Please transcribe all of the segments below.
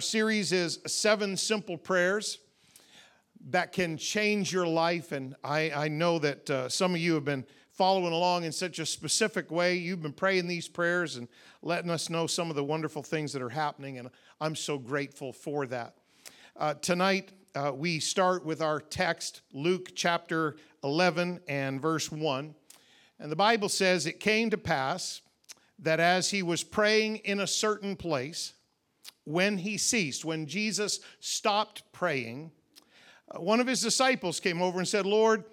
Our series is Seven Simple Prayers that can change your life. And I, I know that uh, some of you have been following along in such a specific way. You've been praying these prayers and letting us know some of the wonderful things that are happening. And I'm so grateful for that. Uh, tonight, uh, we start with our text, Luke chapter 11 and verse 1. And the Bible says, It came to pass that as he was praying in a certain place, when he ceased, when Jesus stopped praying, uh, one of his disciples came over and said, Lord,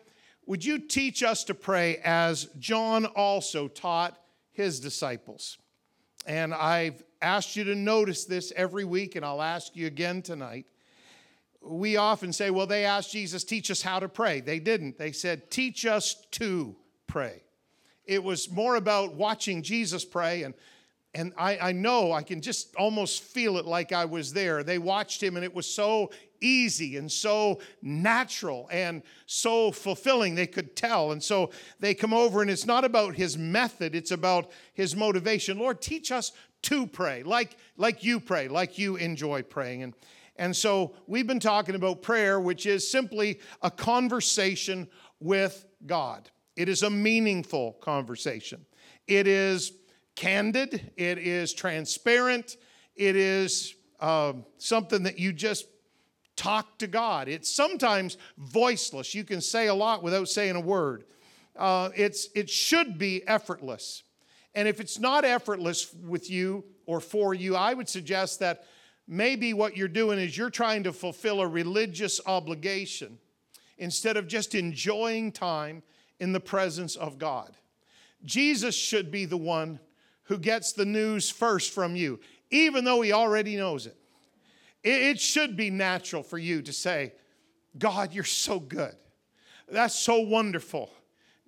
would you teach us to pray as John also taught his disciples? And I've asked you to notice this every week, and I'll ask you again tonight. We often say, well, they asked Jesus, teach us how to pray. They didn't. They said, teach us to pray. It was more about watching Jesus pray and and I, I know I can just almost feel it like I was there. They watched him, and it was so easy and so natural and so fulfilling, they could tell. And so they come over, and it's not about his method, it's about his motivation. Lord, teach us to pray, like, like you pray, like you enjoy praying. And, and so we've been talking about prayer, which is simply a conversation with God. It is a meaningful conversation. It is candid, it is transparent, it is uh, something that you just talk to God. It's sometimes voiceless. You can say a lot without saying a word. Uh, it's, it should be effortless. And if it's not effortless with you or for you, I would suggest that maybe what you're doing is you're trying to fulfill a religious obligation instead of just enjoying time in the presence of God. Jesus should be the one who gets the news first from you, even though he already knows it. It should be natural for you to say, God, you're so good. That's so wonderful.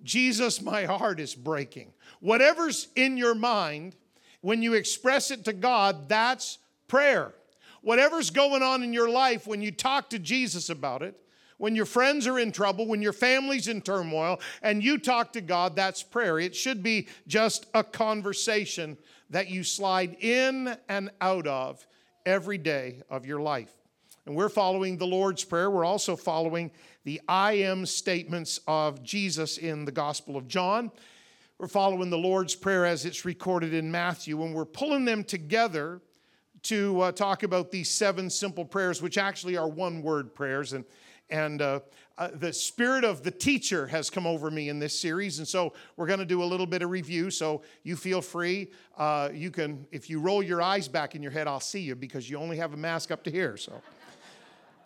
Jesus, my heart is breaking. Whatever's in your mind, when you express it to God, that's prayer. Whatever's going on in your life, when you talk to Jesus about it, when your friends are in trouble, when your family's in turmoil, and you talk to God, that's prayer. It should be just a conversation that you slide in and out of every day of your life. And we're following the Lord's Prayer. We're also following the I am statements of Jesus in the Gospel of John. We're following the Lord's Prayer as it's recorded in Matthew, and we're pulling them together to uh, talk about these seven simple prayers, which actually are one word prayers. And and uh, uh, the spirit of the teacher has come over me in this series and so we're going to do a little bit of review so you feel free uh, you can if you roll your eyes back in your head i'll see you because you only have a mask up to here so.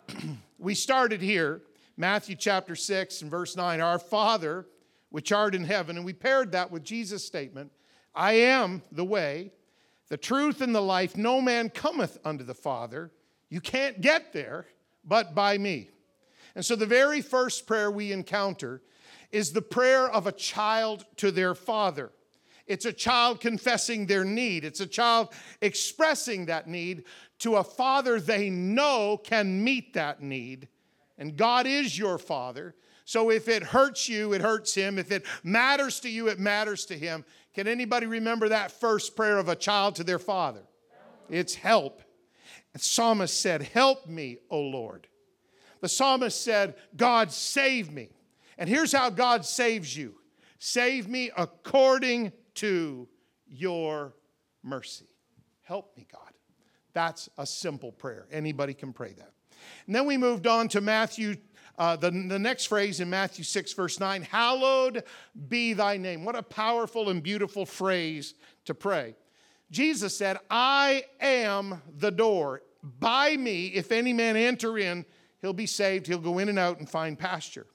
We started here matthew chapter 6 and verse 9 our father which art in heaven and we paired that with jesus statement i am the way the truth and the life. No man cometh unto the father. You can't get there but by me and so the very first prayer we encounter is the prayer of a child to their father. It's a child confessing their need. It's a child expressing that need to a father they know can meet that need. And God is your father. So if it hurts you, it hurts him. If it matters to you, it matters to him. Can anybody remember that first prayer of a child to their father? It's help. Psalmist said, Help me, O Lord. The psalmist said, God, save me. And here's how God saves you save me according to your mercy. Help me, God. That's a simple prayer. Anybody can pray that. And then we moved on to Matthew, uh, the, the next phrase in Matthew 6, verse 9 Hallowed be thy name. What a powerful and beautiful phrase to pray. Jesus said, I am the door. By me, if any man enter in, he'll be saved, he'll go in and out and find pasture.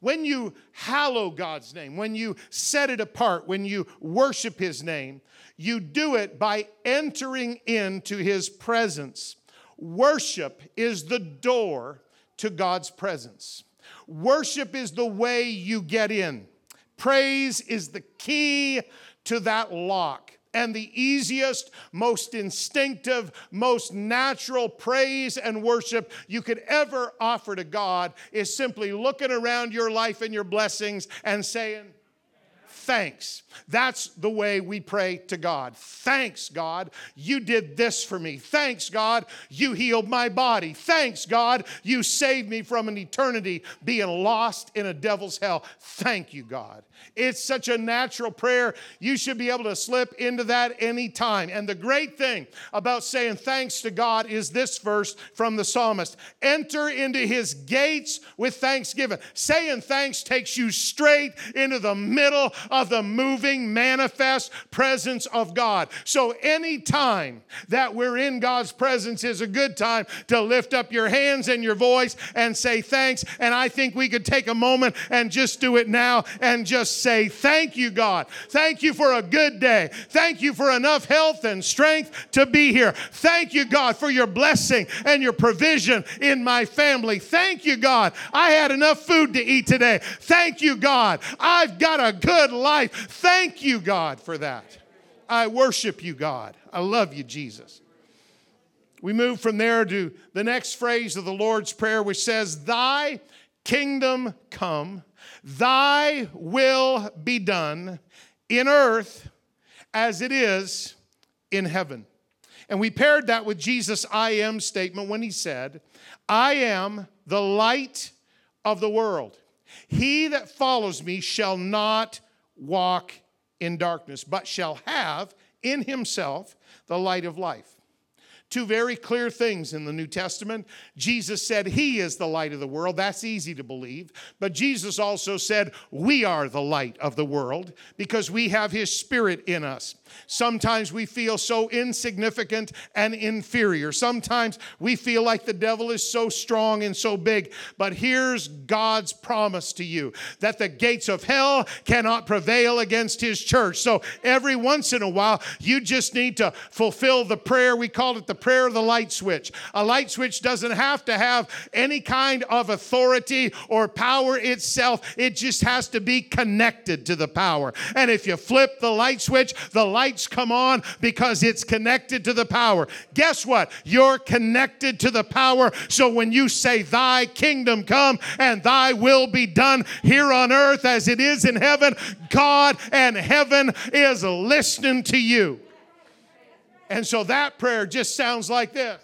When you hallow God's name, when you set it apart, when you worship his name, you do it by entering into his presence. Worship is the door to God's presence. Worship is the way you get in. Praise is the key to that lock and the easiest, most instinctive, most natural praise and worship you could ever offer to God is simply looking around your life and your blessings and saying, thanks. That's the way we pray to God. Thanks, God, you did this for me. Thanks, God, you healed my body. Thanks, God, you saved me from an eternity being lost in a devil's hell. Thank you, God. It's such a natural prayer. You should be able to slip into that anytime. And the great thing about saying thanks to God is this verse from the psalmist Enter into his gates with thanksgiving. Saying thanks takes you straight into the middle of the moving, manifest presence of God. So, anytime that we're in God's presence is a good time to lift up your hands and your voice and say thanks. And I think we could take a moment and just do it now and just say, Thank you, God. Thank you for a good day. Thank you for enough health and strength to be here. Thank you, God, for your blessing and your provision in my family. Thank you, God. I had enough food to eat today. Thank you, God. I've got a good life. Thank you, God, for that. I worship you, God. I love you, Jesus. We move from there to the next phrase of the Lord's Prayer, which says, Thy kingdom come, thy will be done in earth as it is in heaven. And we paired that with Jesus' I am statement when he said, I am the light of the world. He that follows me shall not walk in darkness, but shall have in himself the light of life. Two very clear things in the New Testament. Jesus said, He is the light of the world. That's easy to believe. But Jesus also said, We are the light of the world because we have His Spirit in us. Sometimes we feel so insignificant and inferior. Sometimes we feel like the devil is so strong and so big. But here's God's promise to you that the gates of hell cannot prevail against his church. So every once in a while, you just need to fulfill the prayer. We call it the prayer of the light switch. A light switch doesn't have to have any kind of authority or power itself, it just has to be connected to the power. And if you flip the light switch, the light lights come on because it's connected to the power. Guess what? You're connected to the power. So when you say, Thy kingdom come and thy will be done here on earth as it is in heaven, God and heaven is listening to you. And so that prayer just sounds like this.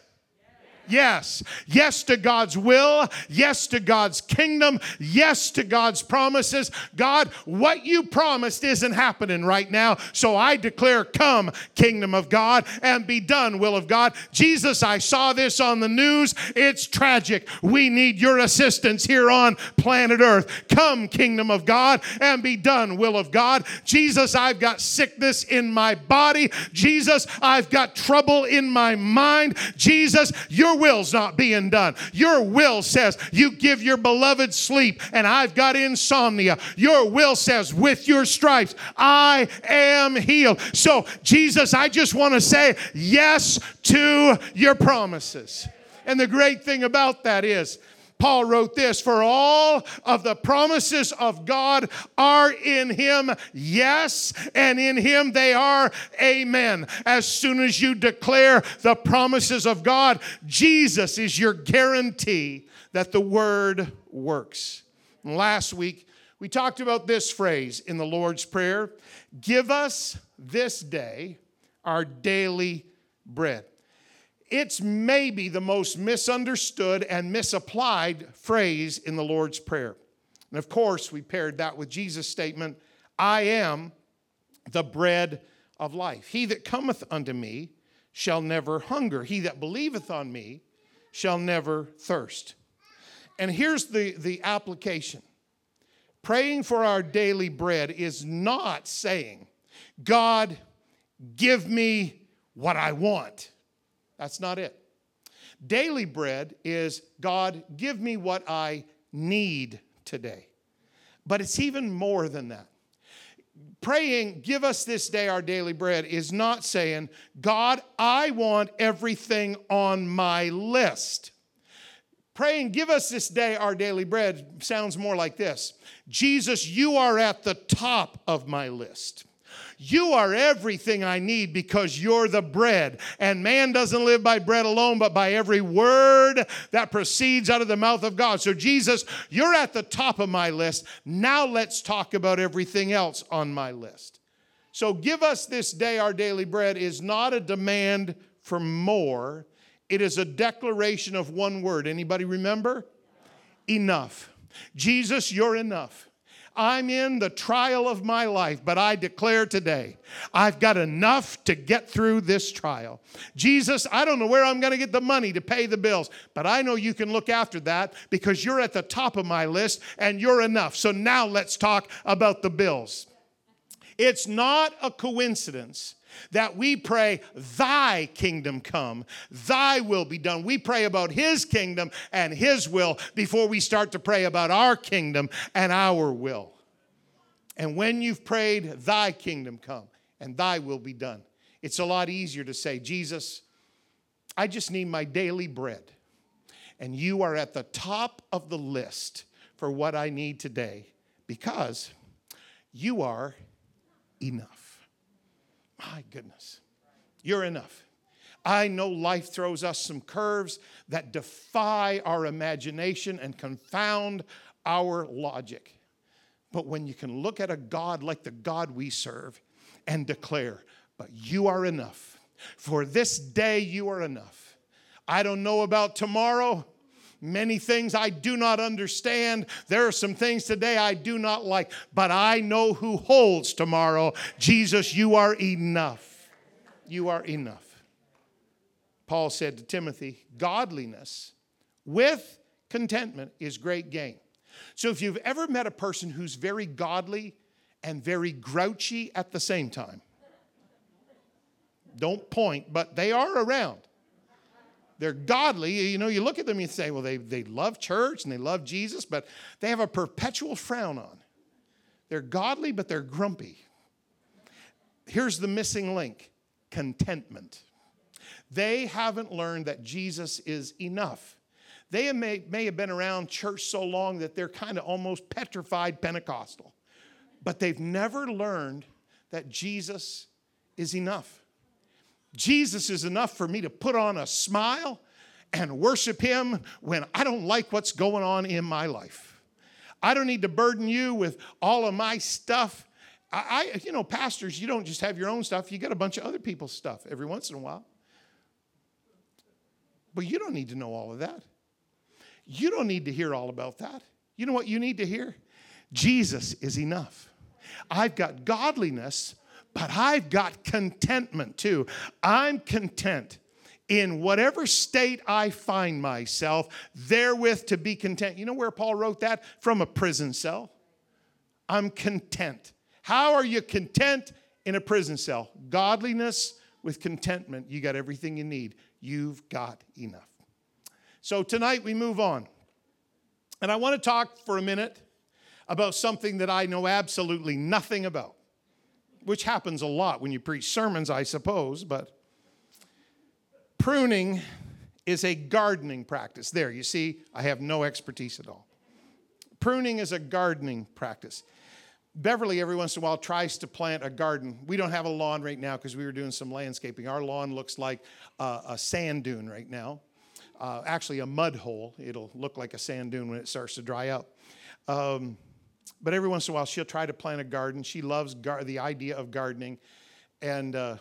Yes. Yes to God's will. Yes to God's kingdom. Yes to God's promises. God, what you promised isn't happening right now. So I declare, come, kingdom of God, and be done, will of God. Jesus, I saw this on the news. It's tragic. We need your assistance here on planet Earth. Come, kingdom of God, and be done, will of God. Jesus, I've got sickness in my body. Jesus, I've got trouble in my mind. Jesus, your will's not being done. Your will says you give your beloved sleep, and I've got insomnia. Your will says, with your stripes, I am healed. So, Jesus, I just want to say yes to your promises. And the great thing about that is, Paul wrote this For all of the promises of God are in him, yes, and in him they are amen. As soon as you declare the promises of God, Jesus is your guarantee that the word works. And last week, we talked about this phrase in the Lord's Prayer Give us this day our daily bread. It's maybe the most misunderstood and misapplied phrase in the Lord's Prayer. And of course, we paired that with Jesus' statement I am the bread of life. He that cometh unto me shall never hunger. He that believeth on me shall never thirst. And here's the, the application praying for our daily bread is not saying, God, give me what I want. That's not it. Daily bread is God, give me what I need today. But it's even more than that. Praying, give us this day our daily bread, is not saying, God, I want everything on my list. Praying, give us this day our daily bread sounds more like this Jesus, you are at the top of my list. You are everything I need because you're the bread. And man doesn't live by bread alone, but by every word that proceeds out of the mouth of God. So, Jesus, you're at the top of my list. Now let's talk about everything else on my list. So, give us this day our daily bread is not a demand for more, it is a declaration of one word. Anybody remember? Enough. Jesus, you're enough. I'm in the trial of my life, but I declare today, I've got enough to get through this trial. Jesus, I don't know where I'm going to get the money to pay the bills, but I know you can look after that because you're at the top of my list and you're enough. So now let's talk about the bills. It's not a coincidence that we pray, Thy kingdom come, Thy will be done. We pray about His kingdom and His will before we start to pray about our kingdom and our will. And when you've prayed, Thy kingdom come and Thy will be done, it's a lot easier to say, Jesus, I just need my daily bread. And you are at the top of the list for what I need today because you are enough. My goodness, you're enough. I know life throws us some curves that defy our imagination and confound our logic. But when you can look at a God like the God we serve and declare, but you are enough. For this day, you are enough. I don't know about tomorrow. Many things I do not understand. There are some things today I do not like, but I know who holds tomorrow. Jesus, you are enough. You are enough. Paul said to Timothy, Godliness with contentment is great gain. So if you've ever met a person who's very godly and very grouchy at the same time, don't point, but they are around they're godly. You know, you look at them and you say, well, they, they love church and they love Jesus, but they have a perpetual frown on. They're godly, but they're grumpy. Here's the missing link contentment. They haven't learned that Jesus is enough. They may, may have been around church so long that they're kind of almost petrified Pentecostal, but they've never learned that Jesus is enough. Jesus is enough for me to put on a smile and worship Him when I don't like what's going on in my life. I don't need to burden you with all of my stuff. I, I, you know, pastors, you don't just have your own stuff, you got a bunch of other people's stuff every once in a while. But you don't need to know all of that. You don't need to hear all about that. You know what you need to hear? Jesus is enough. I've got godliness but I've got contentment too. I'm content in whatever state I find myself, therewith to be content. You know where Paul wrote that? From a prison cell. I'm content. How are you content in a prison cell? Godliness with contentment. You got everything you need. You've got enough. So tonight we move on. And I want to talk for a minute about something that I know absolutely nothing about which happens a lot when you preach sermons, I suppose, but pruning is a gardening practice. There, you see, I have no expertise at all. Pruning is a gardening practice. Beverly, every once in a while, tries to plant a garden. We don't have a lawn right now because we were doing some landscaping. Our lawn looks like a, a sand dune right now. Uh, actually, a mud hole. It'll look like a sand dune when it starts to dry up. Um, but every once in a while, she'll try to plant a garden. She loves gar- the idea of gardening. And, uh,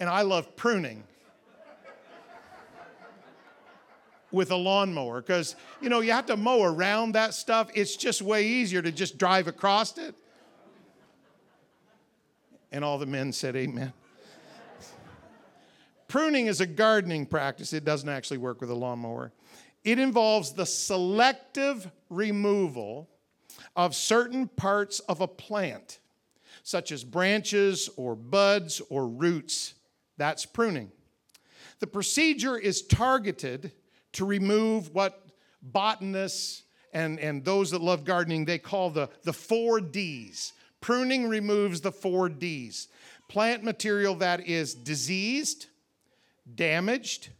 and I love pruning with a lawnmower because, you know, you have to mow around that stuff. It's just way easier to just drive across it. And all the men said, Amen. Pruning is a gardening practice, it doesn't actually work with a lawnmower. It involves the selective removal of certain parts of a plant, such as branches or buds or roots. That's pruning. The procedure is targeted to remove what botanists and, and those that love gardening they call the, the four D's. Pruning removes the four D's. Plant material that is diseased, damaged,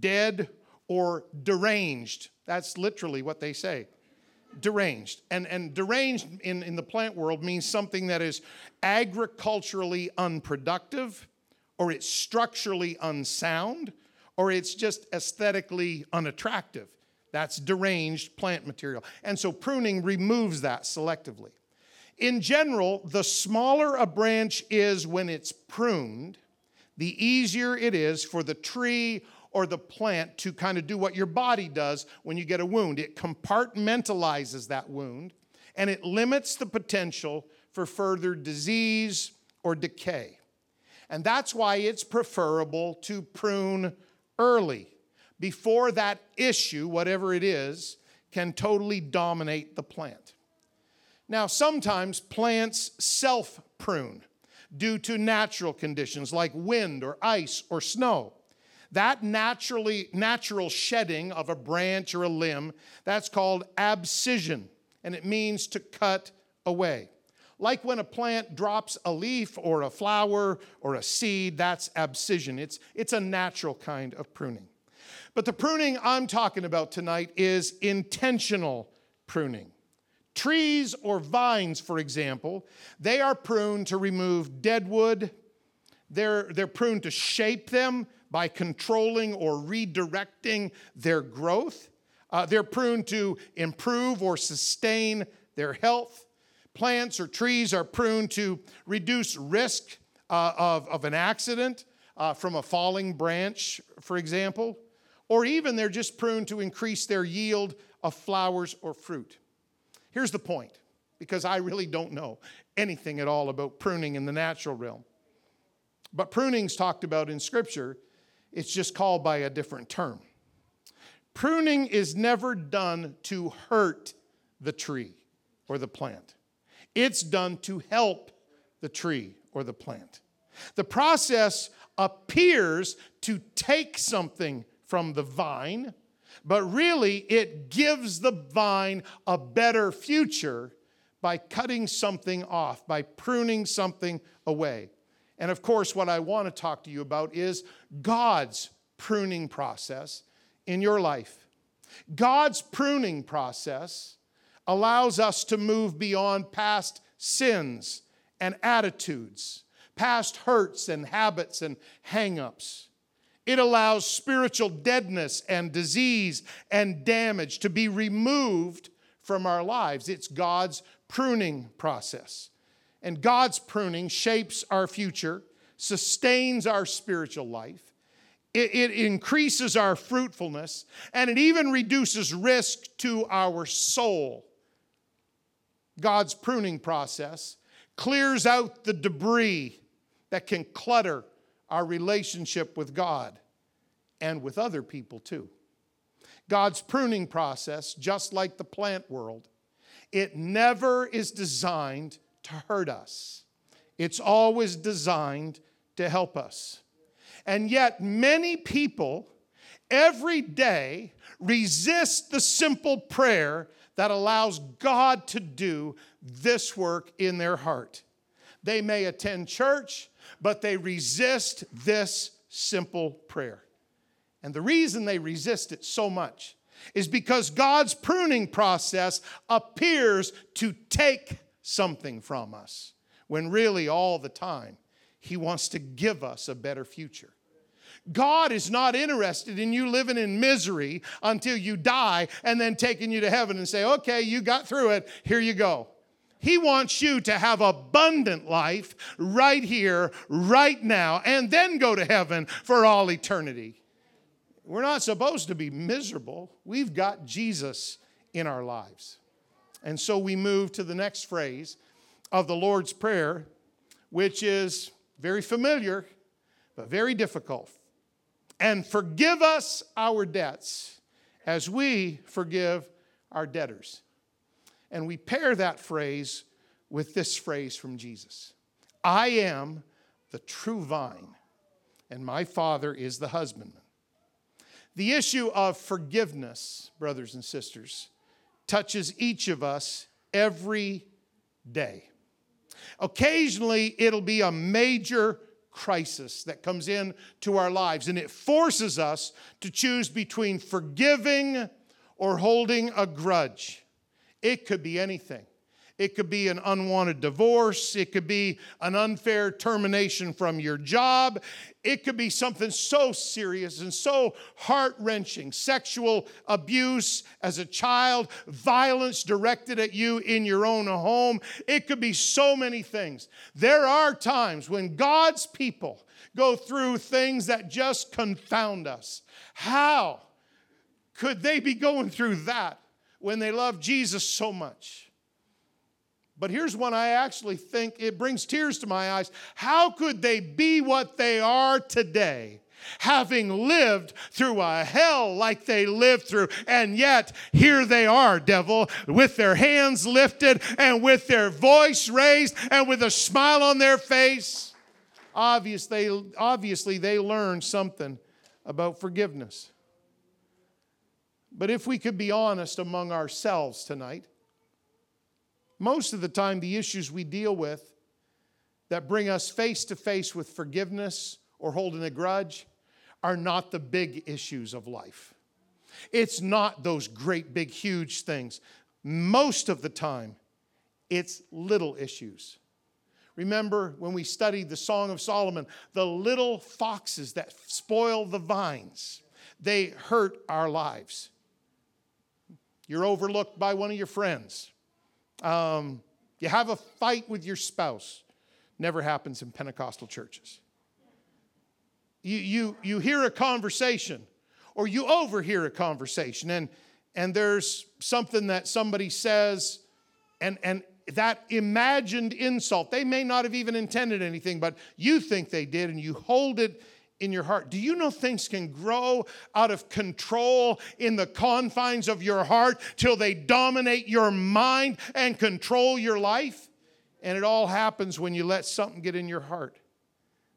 dead, or deranged. That's literally what they say. deranged. And, and deranged in, in the plant world means something that is agriculturally unproductive, or it's structurally unsound, or it's just aesthetically unattractive. That's deranged plant material. And so pruning removes that selectively. In general, the smaller a branch is when it's pruned, the easier it is for the tree or the plant to kind of do what your body does when you get a wound. It compartmentalizes that wound and it limits the potential for further disease or decay. And that's why it's preferable to prune early before that issue, whatever it is, can totally dominate the plant. Now, sometimes plants self prune due to natural conditions like wind or ice or snow. That naturally natural shedding of a branch or a limb, that's called abscission, and it means to cut away. Like when a plant drops a leaf or a flower or a seed, that's abscission. It's, it's a natural kind of pruning. But the pruning I'm talking about tonight is intentional pruning. Trees or vines, for example, they are pruned to remove dead wood. They're, they're pruned to shape them by controlling or redirecting their growth. Uh, they're pruned to improve or sustain their health. Plants or trees are pruned to reduce risk uh, of, of an accident uh, from a falling branch, for example. Or even they're just pruned to increase their yield of flowers or fruit. Here's the point because I really don't know anything at all about pruning in the natural realm. But pruning's talked about in Scripture, it's just called by a different term. Pruning is never done to hurt the tree or the plant, it's done to help the tree or the plant. The process appears to take something from the vine but really it gives the vine a better future by cutting something off, by pruning something away. And of course, what I want to talk to you about is God's pruning process in your life. God's pruning process allows us to move beyond past sins and attitudes, past hurts and habits and hangups. It allows spiritual deadness and disease and damage to be removed from our lives. It's God's pruning process. And God's pruning shapes our future, sustains our spiritual life, it, it, increases our fruitfulness, and it even reduces risk to our soul. God's pruning process clears out the debris that can clutter our relationship with God and with other people too. God's pruning process, just like the plant world, it never is designed to hurt us. It's always designed to help us. And yet, many people every day resist the simple prayer that allows God to do this work in their heart. They may attend church, but they resist this simple prayer. And the reason they resist it so much is because God's pruning process appears to take something from us, when really all the time He wants to give us a better future. God is not interested in you living in misery until you die and then taking you to heaven and say, okay, you got through it, here you go. He wants you to have abundant life right here, right now, and then go to heaven for all eternity. We're not supposed to be miserable. We've got Jesus in our lives. And so we move to the next phrase of the Lord's Prayer, which is very familiar, but very difficult. And forgive us our debts as we forgive our debtors. And we pair that phrase with this phrase from Jesus I am the true vine, and my Father is the husbandman. The issue of forgiveness, brothers and sisters, touches each of us every day. Occasionally, it'll be a major crisis that comes in to our lives, and it forces us to choose between forgiving or holding a grudge. It could be anything. It could be an unwanted divorce. It could be an unfair termination from your job. It could be something so serious and so heart wrenching sexual abuse as a child, violence directed at you in your own home. It could be so many things. There are times when God's people go through things that just confound us. How could they be going through that when they love Jesus so much? But here's one I actually think it brings tears to my eyes. How could they be what they are today? Having lived through a hell like they lived through, and yet here they are, devil, with their hands lifted and with their voice raised and with a smile on their face. Obviously, obviously they learned something about forgiveness. But if we could be honest among ourselves tonight, most of the time, the issues we deal with that bring us face to face with forgiveness or holding a grudge are not the big issues of life. It's not those great, big, huge things. Most of the time, it's little issues. Remember when we studied the Song of Solomon, the little foxes that spoil the vines, they hurt our lives. You're overlooked by one of your friends. Um, you have a fight with your spouse. Never happens in Pentecostal churches. You, you, you hear a conversation or you overhear a conversation and, and there's something that somebody says and, and that imagined insult, they may not have even intended anything, but you think they did and you hold it in your heart. Do you know things can grow out of control in the confines of your heart till they dominate your mind and control your life? And it all happens when you let something get in your heart.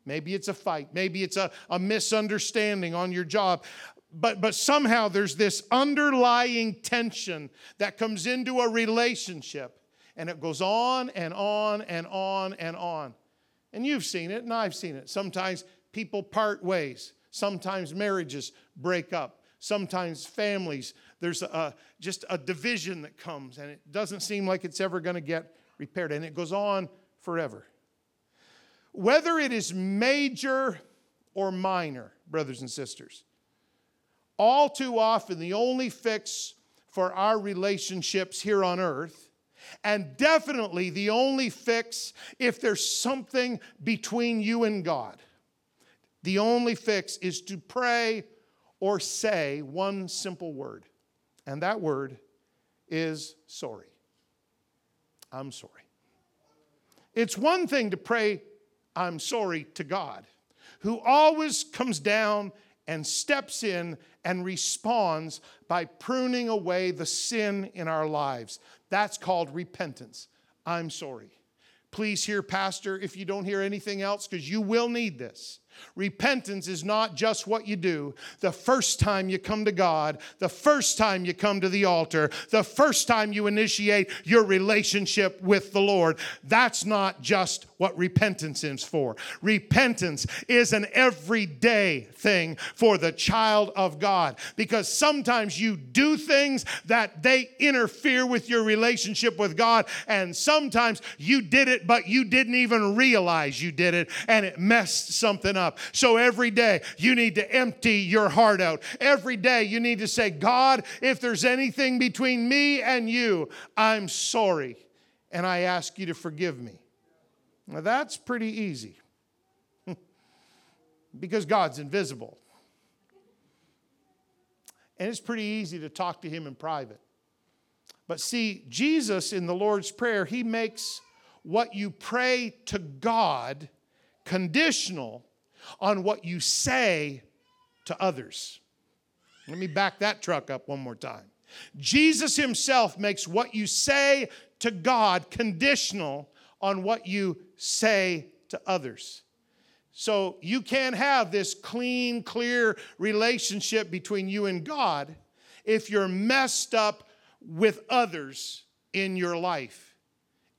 Maybe it's a fight, maybe it's a, a misunderstanding on your job. But, but somehow there's this underlying tension that comes into a relationship, and it goes on and on and on and on. And you've seen it, and I've seen it. Sometimes people part ways. Sometimes marriages break up. Sometimes families, there's a, just a division that comes, and it doesn't seem like it's ever going to get repaired, and it goes on forever. Whether it is major or minor, brothers and sisters, all too often the only fix for our relationships here on earth, and definitely the only fix if there's something between you and God the only fix is to pray or say one simple word, and that word is sorry. I'm sorry. It's one thing to pray, I'm sorry to God, who always comes down and steps in and responds by pruning away the sin in our lives. That's called repentance. I'm sorry. Please hear, Pastor, if you don't hear anything else, because you will need this. Repentance is not just what you do the first time you come to God, the first time you come to the altar, the first time you initiate your relationship with the Lord. That's not just what repentance is for. Repentance is an everyday thing for the child of God because sometimes you do things that they interfere with your relationship with God, and sometimes you did it, but you didn't even realize you did it, and it messed something up up. So every day you need to empty your heart out. Every day you need to say, God, if there's anything between me and you, I'm sorry. And I ask you to forgive me. Now that's pretty easy because God's invisible. And it's pretty easy to talk to Him in private. But see, Jesus in the Lord's Prayer, He makes what you pray to God conditional on what you say to others. Let me back that truck up one more time. Jesus himself makes what you say to God conditional on what you say to others. So you can't have this clean, clear relationship between you and God if you're messed up with others in your life.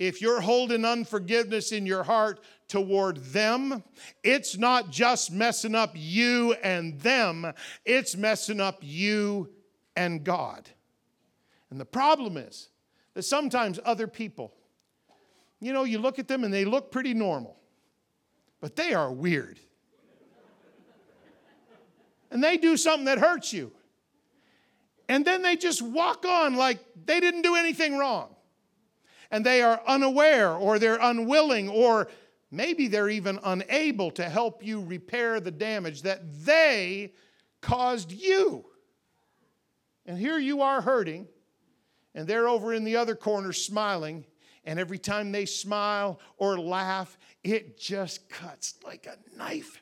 If you're holding unforgiveness in your heart toward them, it's not just messing up you and them, it's messing up you and God. And the problem is that sometimes other people, you know, you look at them and they look pretty normal, but they are weird. and they do something that hurts you. And then they just walk on like they didn't do anything wrong. And they are unaware or they're unwilling or maybe they're even unable to help you repair the damage that they caused you. And here you are hurting, and they're over in the other corner smiling. And every time they smile or laugh, it just cuts like a knife.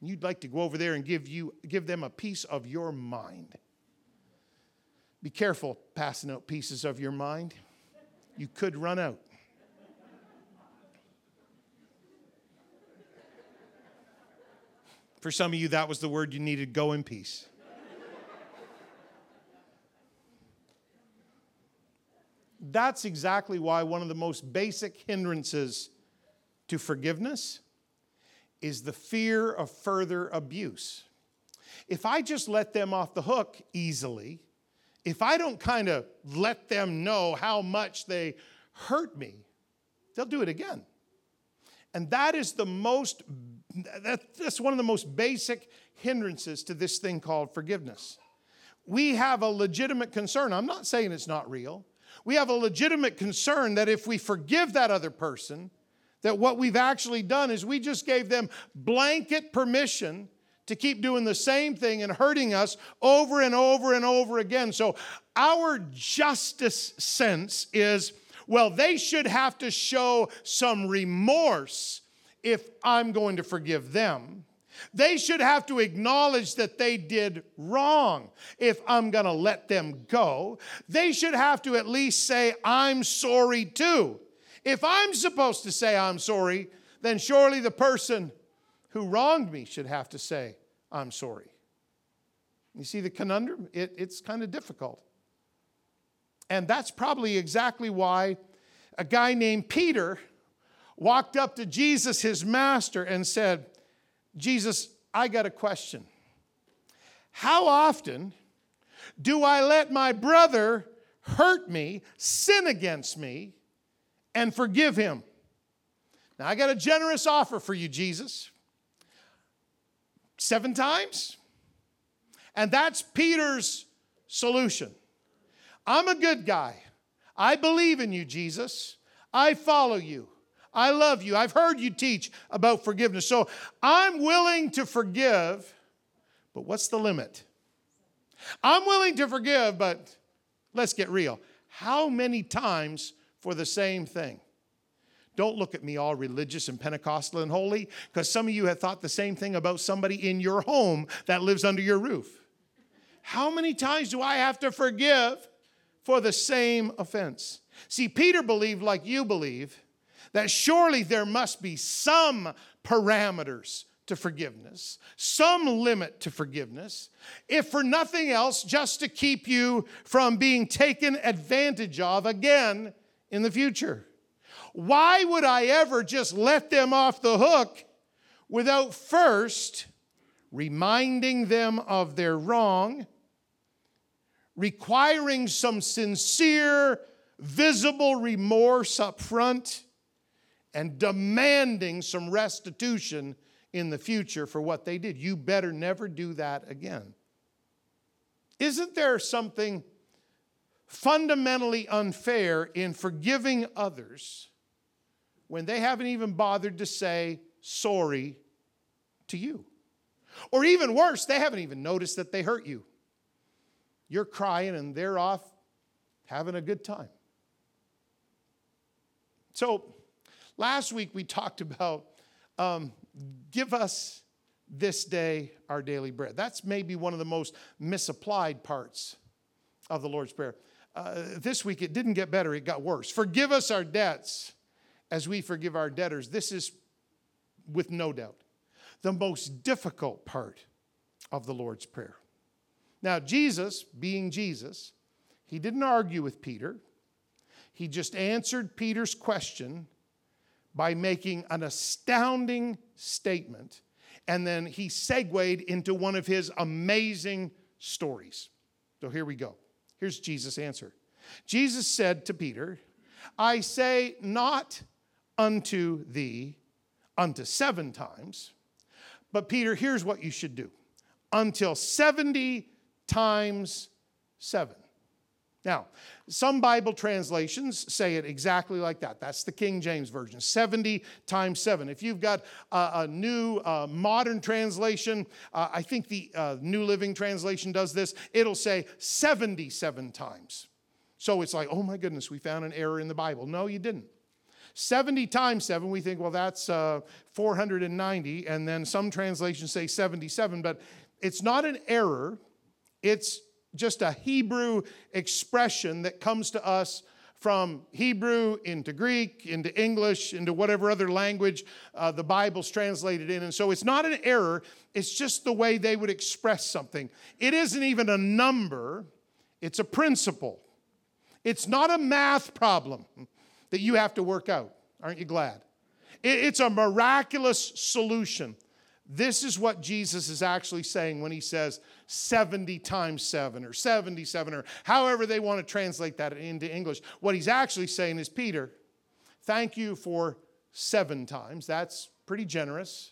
You'd like to go over there and give, you, give them a piece of your mind. Be careful passing out pieces of your mind. You could run out. For some of you, that was the word you needed go in peace. That's exactly why one of the most basic hindrances to forgiveness is the fear of further abuse. If I just let them off the hook easily, if I don't kind of let them know how much they hurt me, they'll do it again. And that is the most, that's one of the most basic hindrances to this thing called forgiveness. We have a legitimate concern. I'm not saying it's not real we have a legitimate concern that if we forgive that other person, that what we've actually done is we just gave them blanket permission to keep doing the same thing and hurting us over and over and over again. So our justice sense is well, they should have to show some remorse if I'm going to forgive them. They should have to acknowledge that they did wrong if I'm going to let them go. They should have to at least say, I'm sorry too. If I'm supposed to say I'm sorry, then surely the person who wronged me should have to say, I'm sorry. You see the conundrum? It, it's kind of difficult. And that's probably exactly why a guy named Peter walked up to Jesus, his master, and said, Jesus, I got a question. How often do I let my brother hurt me, sin against me, and forgive him? Now, I got a generous offer for you, Jesus. Seven times? And that's Peter's solution. I'm a good guy. I believe in you, Jesus. I follow you. I love you. I've heard you teach about forgiveness. So I'm willing to forgive, but what's the limit? I'm willing to forgive, but let's get real. How many times for the same thing? Don't look at me all religious and Pentecostal and holy, because some of you have thought the same thing about somebody in your home that lives under your roof. How many times do I have to forgive for the same offense? See, Peter believed like you believe that surely there must be some parameters to forgiveness, some limit to forgiveness, if for nothing else, just to keep you from being taken advantage of again in the future. Why would I ever just let them off the hook without first reminding them of their wrong, requiring some sincere, visible remorse up front? and demanding some restitution in the future for what they did. You better never do that again. Isn't there something fundamentally unfair in forgiving others when they haven't even bothered to say sorry to you? Or even worse, they haven't even noticed that they hurt you. You're crying and they're off having a good time. So, Last week we talked about um, give us this day our daily bread. That's maybe one of the most misapplied parts of the Lord's Prayer. Uh, this week it didn't get better, it got worse. Forgive us our debts as we forgive our debtors. This is, with no doubt, the most difficult part of the Lord's Prayer. Now, Jesus, being Jesus, he didn't argue with Peter. He just answered Peter's question by making an astounding statement, and then he segued into one of his amazing stories. So here we go. Here's Jesus' answer Jesus said to Peter, I say not unto thee unto seven times, but Peter, here's what you should do until 70 times seven. Now, some Bible translations say it exactly like that. That's the King James Version, 70 times 7. If you've got a, a new uh, modern translation, uh, I think the uh, New Living Translation does this, it'll say 77 times. So it's like, oh my goodness, we found an error in the Bible. No, you didn't. 70 times 7, we think, well, that's uh, 490. And then some translations say 77, but it's not an error. It's just a Hebrew expression that comes to us from Hebrew into Greek, into English, into whatever other language uh, the Bible's translated in. And so it's not an error, it's just the way they would express something. It isn't even a number, it's a principle. It's not a math problem that you have to work out. Aren't you glad? It's a miraculous solution. This is what Jesus is actually saying when he says 70 times 7 or 77 or however they want to translate that into English. What he's actually saying is, Peter, thank you for seven times. That's pretty generous.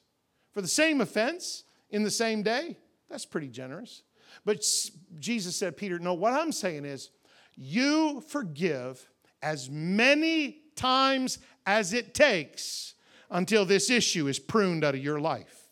For the same offense in the same day, that's pretty generous. But Jesus said, Peter, no, what I'm saying is, you forgive as many times as it takes until this issue is pruned out of your life.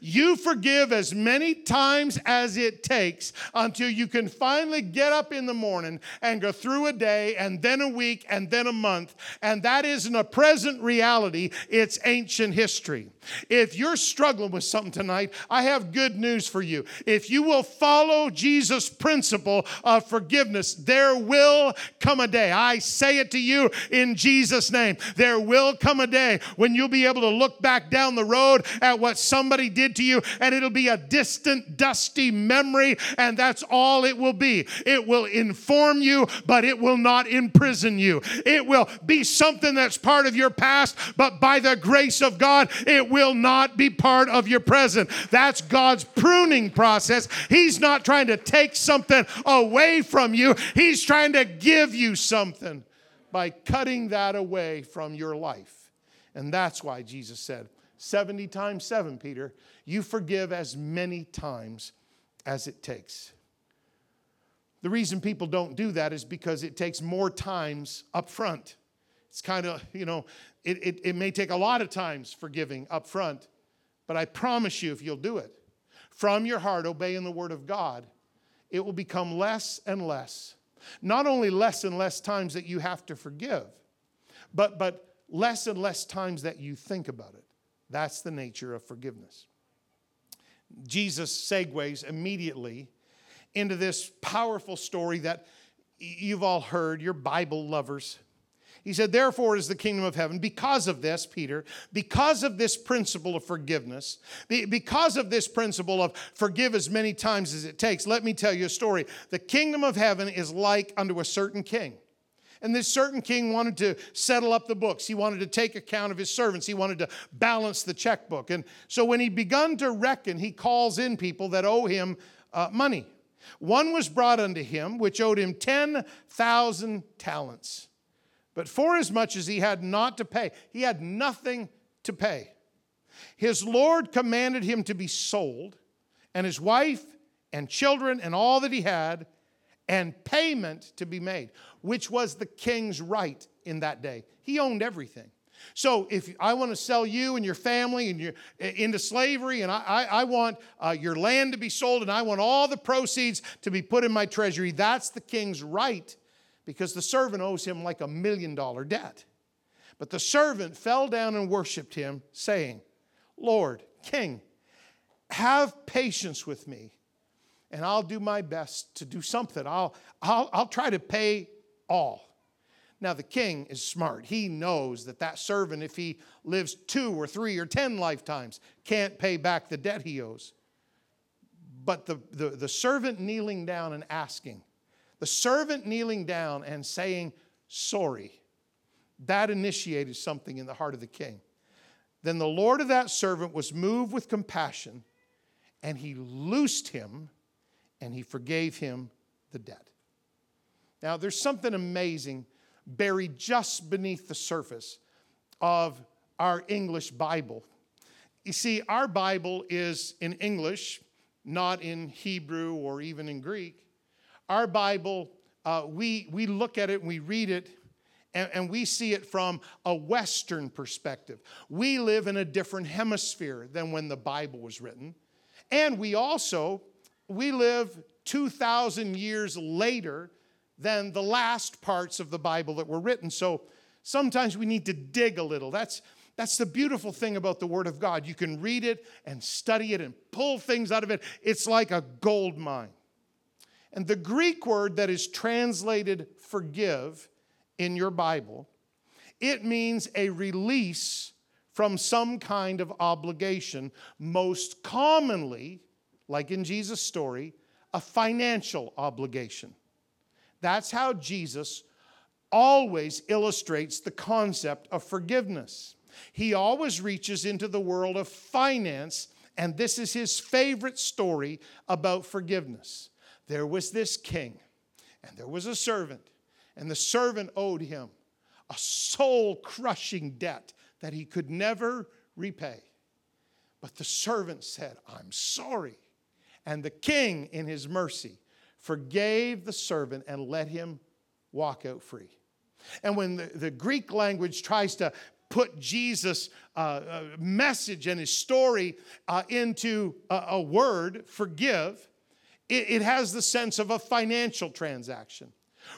You forgive as many times as it takes until you can finally get up in the morning and go through a day and then a week and then a month. And that isn't a present reality, it's ancient history. If you're struggling with something tonight, I have good news for you. If you will follow Jesus' principle of forgiveness, there will come a day. I say it to you in Jesus' name. There will come a day when you'll be able to look back down the road at what somebody did to you, and it'll be a distant, dusty memory, and that's all it will be. It will inform you, but it will not imprison you. It will be something that's part of your past, but by the grace of God, it will not be part of your present. That's God's pruning process. He's not trying to take something away from you, He's trying to give you something by cutting that away from your life. And that's why Jesus said, 70 times 7, Peter. You forgive as many times as it takes. The reason people don't do that is because it takes more times up front. It's kind of, you know, it, it, it may take a lot of times forgiving up front, but I promise you, if you'll do it from your heart, obeying the word of God, it will become less and less. Not only less and less times that you have to forgive, but, but less and less times that you think about it. That's the nature of forgiveness. Jesus segues immediately into this powerful story that you've all heard, you're Bible lovers. He said, Therefore is the kingdom of heaven. Because of this, Peter, because of this principle of forgiveness, because of this principle of forgive as many times as it takes, let me tell you a story. The kingdom of heaven is like unto a certain king. And this certain king wanted to settle up the books. He wanted to take account of his servants. He wanted to balance the checkbook. And so when he begun to reckon, he calls in people that owe him uh, money. One was brought unto him, which owed him 10,000 talents. But for as much as he had not to pay, he had nothing to pay. His Lord commanded him to be sold, and his wife and children and all that he had and payment to be made, which was the king's right in that day. He owned everything. So if I want to sell you and your family and you into slavery, and I, I, I want uh, your land to be sold, and I want all the proceeds to be put in my treasury, that's the king's right, because the servant owes him like a million dollar debt. But the servant fell down and worshiped him, saying, Lord, King, have patience with me and I'll do my best to do something. I'll, I'll, I'll try to pay all. Now, the king is smart. He knows that that servant, if he lives two or three or ten lifetimes, can't pay back the debt he owes. But the, the, the servant kneeling down and asking, the servant kneeling down and saying, sorry, that initiated something in the heart of the king. Then the Lord of that servant was moved with compassion, and he loosed him and he forgave him the debt. Now, there's something amazing buried just beneath the surface of our English Bible. You see, our Bible is in English, not in Hebrew or even in Greek. Our Bible, uh, we, we look at it and we read it and, and we see it from a Western perspective. We live in a different hemisphere than when the Bible was written. And we also, we live 2,000 years later than the last parts of the Bible that were written. So sometimes we need to dig a little. That's, that's the beautiful thing about the Word of God. You can read it and study it and pull things out of it. It's like a gold mine. And the Greek word that is translated forgive in your Bible, it means a release from some kind of obligation, most commonly, like in Jesus' story, a financial obligation. That's how Jesus always illustrates the concept of forgiveness. He always reaches into the world of finance, and this is his favorite story about forgiveness. There was this king, and there was a servant, and the servant owed him a soul crushing debt that he could never repay. But the servant said, I'm sorry. And the king, in his mercy, forgave the servant and let him walk out free. And when the, the Greek language tries to put Jesus' uh, uh, message and his story uh, into a, a, word, forgive, it, it has the sense of a financial transaction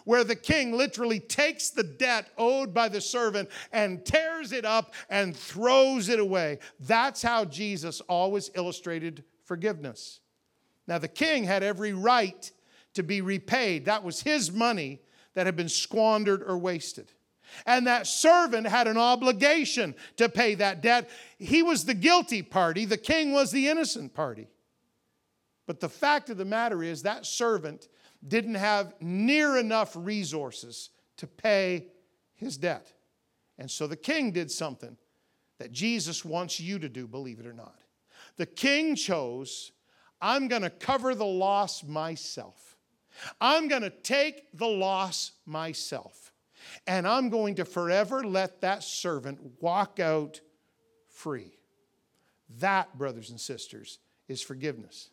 where the king literally takes the debt owed by the servant and tears it up and throws it away. That's how Jesus always illustrated forgiveness. Now, the king had every right to be repaid. That was his money that had been squandered or wasted. And that servant had an obligation to pay that debt. He was the guilty party, the king was the innocent party. But the fact of the matter is, that servant didn't have near enough resources to pay his debt. And so the king did something that Jesus wants you to do, believe it or not. The king chose, I'm going to cover the loss myself. I'm going to take the loss myself, and I'm going to forever let that servant walk out free. That, brothers and sisters, is forgiveness.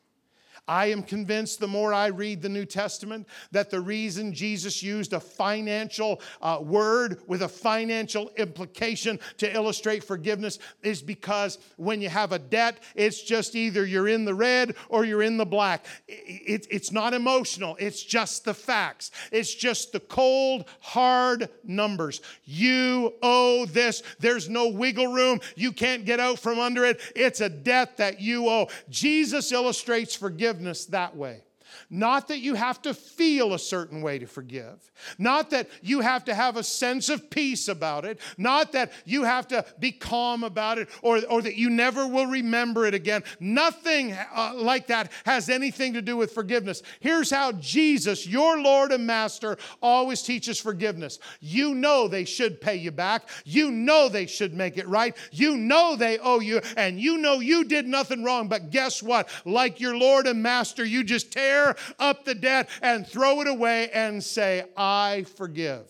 I am convinced the more I read the New Testament that the reason Jesus used a financial uh, word with a financial implication to illustrate forgiveness is because when you have a debt, it's just either you're in the red or you're in the black. It, it's not emotional, it's just the facts. It's just the cold, hard numbers. You owe this, there's no wiggle room, you can't get out from under it. It's a debt that you owe. Jesus illustrates forgiveness forgiveness that way. Not that you have to feel a certain way to forgive. Not that you have to have a sense of peace about it. Not that you have to be calm about it or, or that you never will remember it again. Nothing uh, like that has anything to do with forgiveness. Here's how Jesus, your Lord and Master, always teaches forgiveness. You know they should pay you back. You know they should make it right. You know they owe you, and you know you did nothing wrong. But guess what? Like your Lord and Master, you just tear up the debt and throw it away and say, I forgive.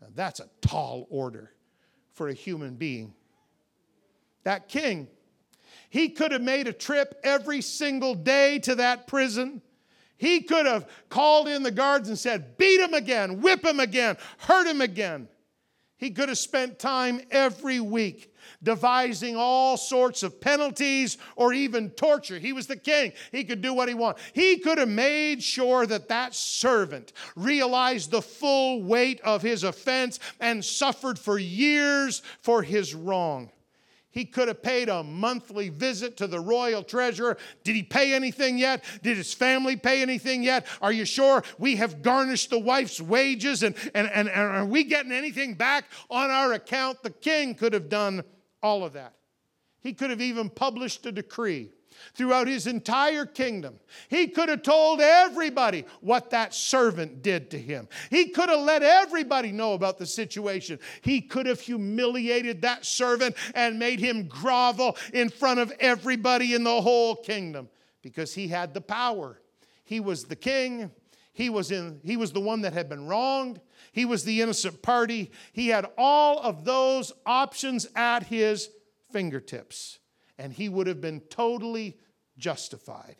Now, that's a tall order for a human being. That king, he could have made a trip every single day to that prison. He could have called in the guards and said, Beat him again, whip him again, hurt him again. He could have spent time every week devising all sorts of penalties or even torture. He was the king. He could do what he wanted. He could have made sure that that servant realized the full weight of his offense and suffered for years for his wrong. He could have paid a monthly visit to the royal treasurer. Did he pay anything yet? Did his family pay anything yet? Are you sure we have garnished the wife's wages and, and, and, and are we getting anything back on our account? The king could have done all of that. He could have even published a decree throughout his entire kingdom. He could have told everybody what that servant did to him. He could have let everybody know about the situation. He could have humiliated that servant and made him grovel in front of everybody in the whole kingdom because he had the power. He was the king, He was, in, he was the one that had been wronged. He was the innocent party. He had all of those options at his fingertips, and he would have been totally justified.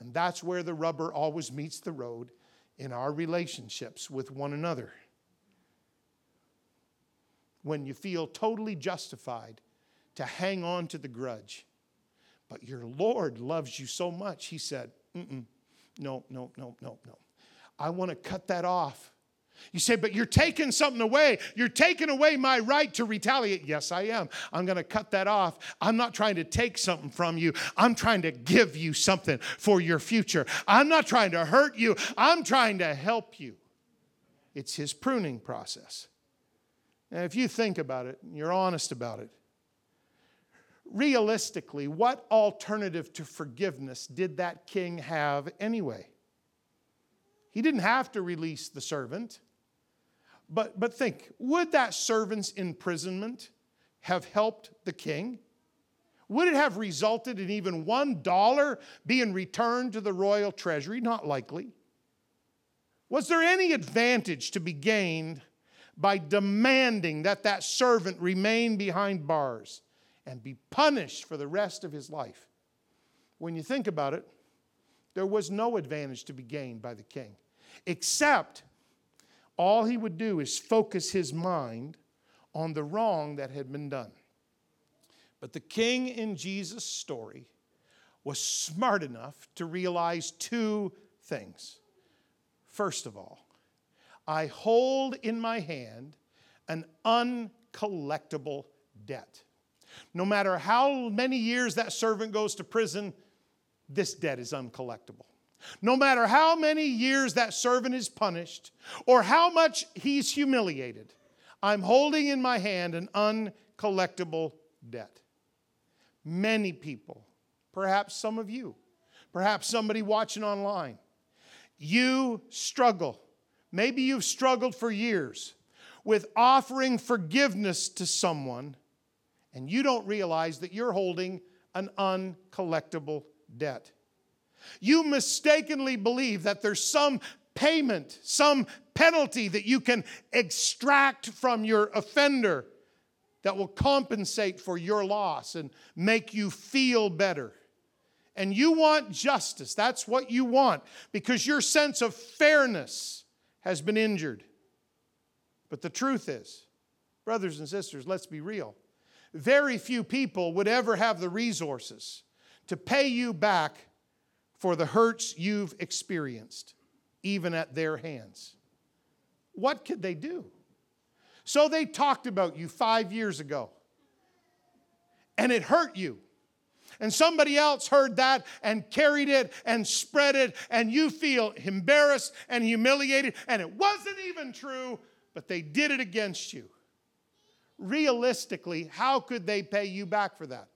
And that's where the rubber always meets the road in our relationships with one another. When you feel totally justified to hang on to the grudge, but your Lord loves you so much, He said, Mm-mm, no, no, no, no, no. I want to cut that off. You say, but you're taking something away. You're taking away my right to retaliate. Yes, I am. I'm going to cut that off. I'm not trying to take something from you. I'm trying to give you something for your future. I'm not trying to hurt you. I'm trying to help you. It's his pruning process. And if you think about it, and you're honest about it, realistically, what alternative to forgiveness did that king have anyway? He didn't have to release the servant. But, but think would that servant's imprisonment have helped the king? Would it have resulted in even one dollar being returned to the royal treasury? Not likely. Was there any advantage to be gained by demanding that that servant remain behind bars and be punished for the rest of his life? When you think about it, there was no advantage to be gained by the king, except all he would do is focus his mind on the wrong that had been done. But the king in Jesus' story was smart enough to realize two things. First of all, I hold in my hand an uncollectible debt. No matter how many years that servant goes to prison, this debt is uncollectible. No matter how many years that servant is punished or how much he's humiliated, I'm holding in my hand an uncollectible debt. Many people, perhaps some of you, perhaps somebody watching online, you struggle. Maybe you've struggled for years with offering forgiveness to someone, and you don't realize that you're holding an uncollectible debt. You mistakenly believe that there's some payment, some penalty that you can extract from your offender that will compensate for your loss and make you feel better. And you want justice. That's what you want because your sense of fairness has been injured. But the truth is, brothers and sisters, let's be real. Very few people would ever have the resources to pay you back for the hurts you've experienced, even at their hands. What could they do? So they talked about you five years ago, and it hurt you. And somebody else heard that and carried it and spread it, and you feel embarrassed and humiliated, and it wasn't even true, but they did it against you. Realistically, how could they pay you back for that?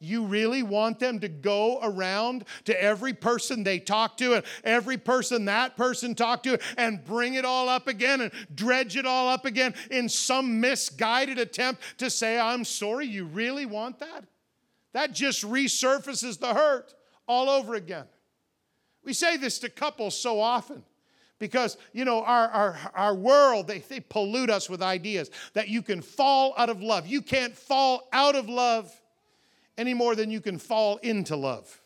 You really want them to go around to every person they talk to and every person that person talked to and bring it all up again and dredge it all up again in some misguided attempt to say, I'm sorry? You really want that? That just resurfaces the hurt all over again. We say this to couples so often because you know our, our, our world they, they pollute us with ideas that you can fall out of love you can't fall out of love any more than you can fall into love.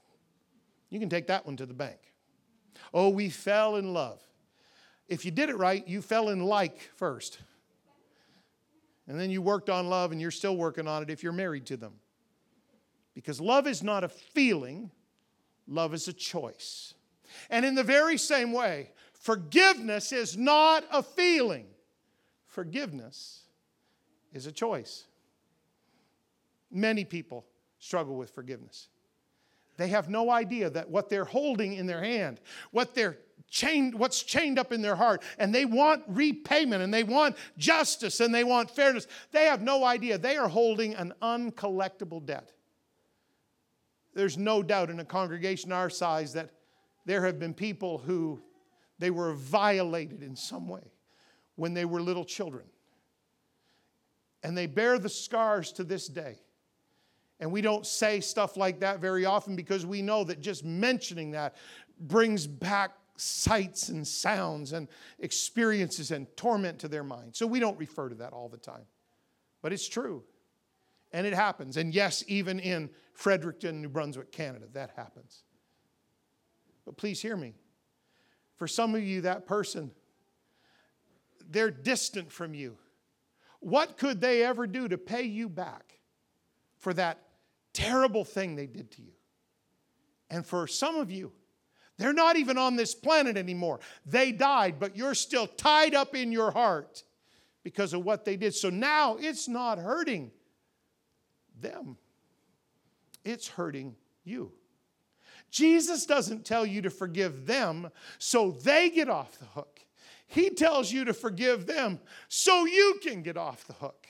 You can take that one to the bank. Oh, we fell in love. If you did it right, you fell in like first. And then you worked on love, and you're still working on it if you're married to them. Because love is not a feeling, love is a choice. And in the very same way, forgiveness is not a feeling, forgiveness is a choice. Many people struggle with forgiveness. They have no idea that what they're holding in their hand, what they're chained, what's chained up in their heart, and they want repayment and they want justice and they want fairness. They have no idea. They are holding an uncollectible debt. There's no doubt in a congregation our size that there have been people who they were violated in some way when they were little children. And they bear the scars to this day. And we don't say stuff like that very often because we know that just mentioning that brings back sights and sounds and experiences and torment to their mind. So we don't refer to that all the time. But it's true. And it happens. And yes, even in Fredericton, New Brunswick, Canada, that happens. But please hear me. For some of you, that person, they're distant from you. What could they ever do to pay you back for that terrible thing they did to you? And for some of you, they're not even on this planet anymore. They died, but you're still tied up in your heart because of what they did. So now it's not hurting them, it's hurting you. Jesus doesn't tell you to forgive them so they get off the hook. He tells you to forgive them so you can get off the hook.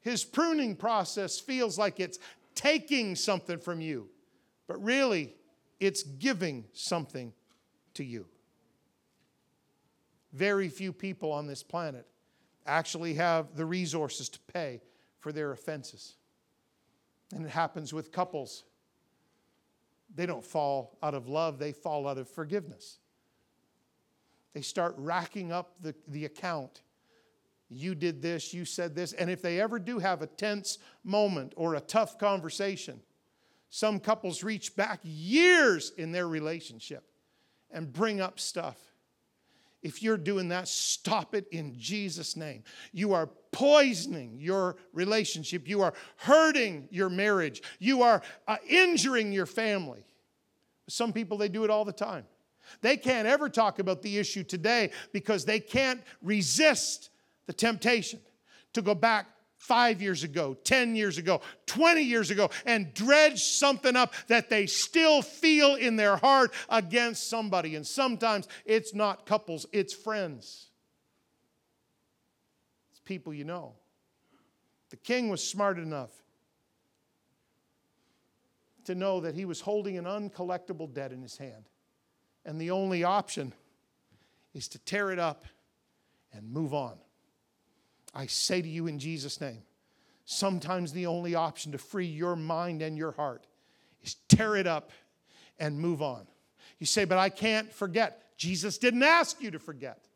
His pruning process feels like it's taking something from you, but really, it's giving something to you. Very few people on this planet actually have the resources to pay for their offenses. And it happens with couples. They don't fall out of love, they fall out of forgiveness. They start racking up the, the account. You did this, you said this. And if they ever do have a tense moment or a tough conversation, some couples reach back years in their relationship and bring up stuff. If you're doing that, stop it in Jesus' name. You are poisoning your relationship. You are hurting your marriage. You are uh, injuring your family. Some people, they do it all the time. They can't ever talk about the issue today because they can't resist the temptation to go back five years ago, 10 years ago, 20 years ago, and dredge something up that they still feel in their heart against somebody. And sometimes it's not couples, it's friends, it's people you know. The king was smart enough to know that he was holding an uncollectible debt in his hand. And the only option is to tear it up and move on. I say to you in Jesus' name, sometimes the only option to free your mind and your heart is tear it up and move on. You say, but I can't forget. Jesus didn't ask you to forget.